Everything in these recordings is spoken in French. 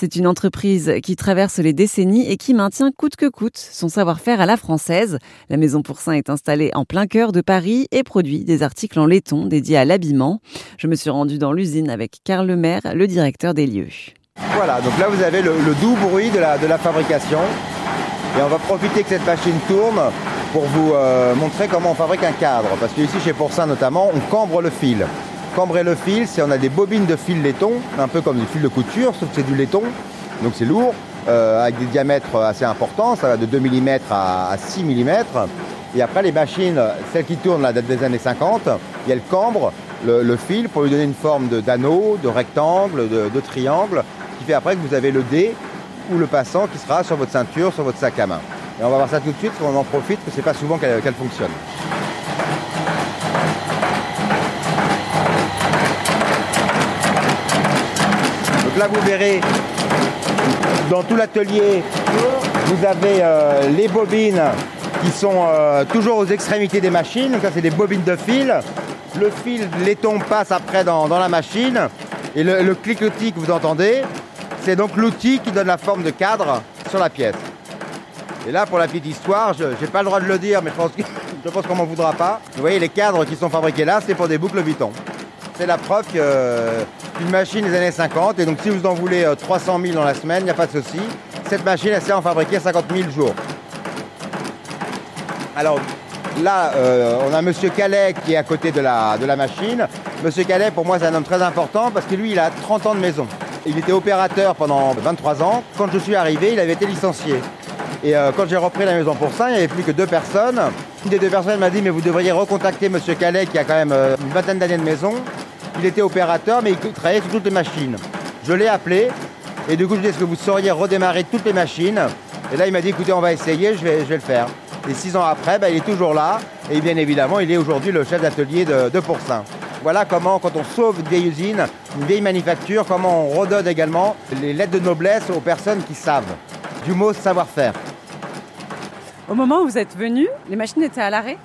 C'est une entreprise qui traverse les décennies et qui maintient coûte que coûte son savoir-faire à la française. La Maison Pourcin est installée en plein cœur de Paris et produit des articles en laiton dédiés à l'habillement. Je me suis rendue dans l'usine avec Karl Lemaire, le directeur des lieux. Voilà, donc là vous avez le, doux bruit de la, de la fabrication. Et on va profiter que cette machine tourne pour vous euh, montrer comment on fabrique un cadre. Parce que ici chez Pourcin notamment, on cambre le fil. Cambrer le fil, c'est on a des bobines de fil laiton, un peu comme des fils de couture, sauf que c'est du laiton, donc c'est lourd, euh, avec des diamètres assez importants, ça va de 2 mm à, 6 mm. Et après les machines, celles qui tournent là des années 50, elles cambrent le, fil pour lui donner une forme d'anneau, de, rectangle, de, triangle, qui fait après que vous avez le dé ou le passant qui sera sur votre ceinture, sur votre sac à main. Et on va voir ça tout de suite, parce qu'on en profite, que c'est pas souvent qu'elle fonctionne. Là, vous verrez, dans tout l'atelier, vous avez euh, les bobines qui sont euh, toujours aux extrémités des machines. Donc ça, c'est des bobines de fil. Le fil laiton passe après dans, la machine. Et le, le cliquetis que vous entendez, c'est donc l'outil qui donne la forme de cadre sur la pièce. Et là, pour la petite histoire, je n'ai pas le droit de le dire, mais je pense, qu'on m'en voudra pas. Vous voyez, les cadres qui sont fabriqués là, c'est pour des boucles Vuitton. C'est la preuve que une machine des années 50. Et donc si vous en voulez 300 euh, 000 dans la semaine, il n'y a pas de souci. Cette machine, elle sert à en fabriquer 50 000 jours. Alors là, euh, on a Monsieur Calais qui est à côté de la, de la machine. Monsieur Calais, pour moi, c'est un homme très important parce que lui, il a 30 ans de maison. Il était opérateur pendant 23 ans. Quand je suis arrivé, il avait été licencié. Et euh, quand j'ai repris la maison pour ça, il n'y avait plus que deux personnes. Une des deux personnes m'a dit Mais vous devriez recontacter Monsieur Calais qui a quand même une vingtaine d'années de maison. Il était opérateur, mais il travaillait sur toutes les machines. Je l'ai appelé et du coup, je lui ai dit est-ce que vous sauriez redémarrer toutes les machines? Et là, il m'a dit écoutez, on va essayer, je vais, je vais le faire. Et six ans après, bah, il est toujours là. Et bien évidemment, il est aujourd'hui le chef d'atelier de, de Pourcin. Voilà comment, quand on sauve une vieille usine, une vieille manufacture, comment on redonne également les lettres de noblesse aux personnes qui savent. Du mot savoir-faire. Au moment où vous êtes venu, les machines étaient à l'arrêt?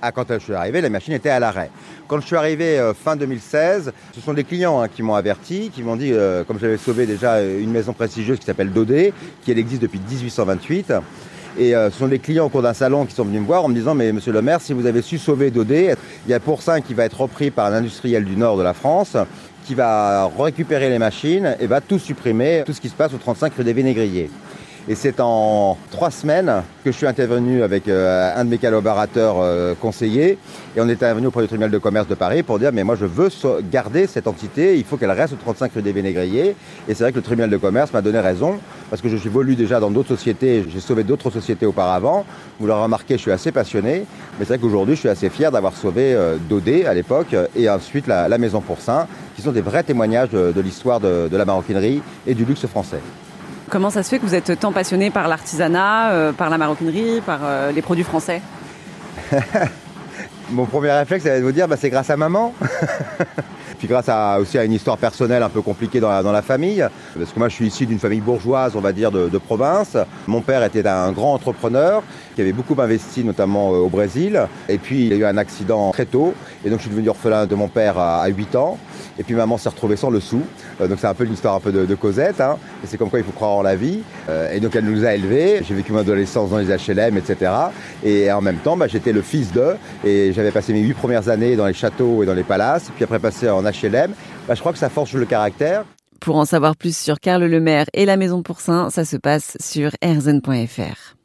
Ah, quand je suis arrivé, la machine était à l'arrêt. Quand je suis arrivé euh, fin 2016, ce sont des clients hein, qui m'ont averti, qui m'ont dit, euh, comme j'avais sauvé déjà une maison prestigieuse qui s'appelle Dodé, qui existe depuis 1828. Et euh, ce sont des clients au cours d'un salon qui sont venus me voir en me disant Mais monsieur le maire, si vous avez su sauver Dodé, il y a Pourcin qui va être repris par un industriel du nord de la France qui va récupérer les machines et va tout supprimer, tout ce qui se passe au 35 rue des Vénégriers. Et c'est en trois semaines que je suis intervenu avec euh, un de mes collaborateurs euh, conseillers. Et on est intervenu auprès du tribunal de commerce de Paris pour dire mais moi je veux garder cette entité, il faut qu'elle reste au 35 rue des Vénégriers. Et c'est vrai que le tribunal de commerce m'a donné raison parce que je suis volu déjà dans d'autres sociétés, j'ai sauvé d'autres sociétés auparavant. Vous l'aurez remarqué, je suis assez passionné. Mais c'est vrai qu'aujourd'hui je suis assez fier d'avoir sauvé euh, Dodé à l'époque et ensuite la, Maison Pourcin, qui sont des vrais témoignages de, l'histoire de la maroquinerie et du luxe français. Comment ça se fait que vous êtes tant passionné par l'artisanat, euh, par la maroquinerie, par euh, les produits français Mon premier réflexe, ça va être de vous dire, bah, c'est grâce à maman. Puis grâce à, aussi à une histoire personnelle un peu compliquée dans la, famille, parce que moi je suis issu d'une famille bourgeoise, on va dire, de, province. Mon père était un grand entrepreneur qui avait beaucoup investi, notamment euh, au Brésil. Et puis il a eu un accident très tôt, et donc je suis devenu orphelin de mon père à, 8 ans. Et puis maman s'est retrouvée sans le sou. Euh, donc c'est un peu une histoire un peu de, Cosette. Hein. Et c'est comme quoi il faut croire en la vie. Euh, et donc elle nous a élevés. J'ai vécu mon adolescence dans les HLM, etc. Et en même temps, bah, j'étais le fils d'eux. Et j'avais passé mes huit premières années dans les châteaux et dans les palaces. Puis après passé en HLM. Bah, je crois que ça forge le caractère. Pour en savoir plus sur Karl Lemaire et la Maison Pourcin, ça se passe sur erzen.fr.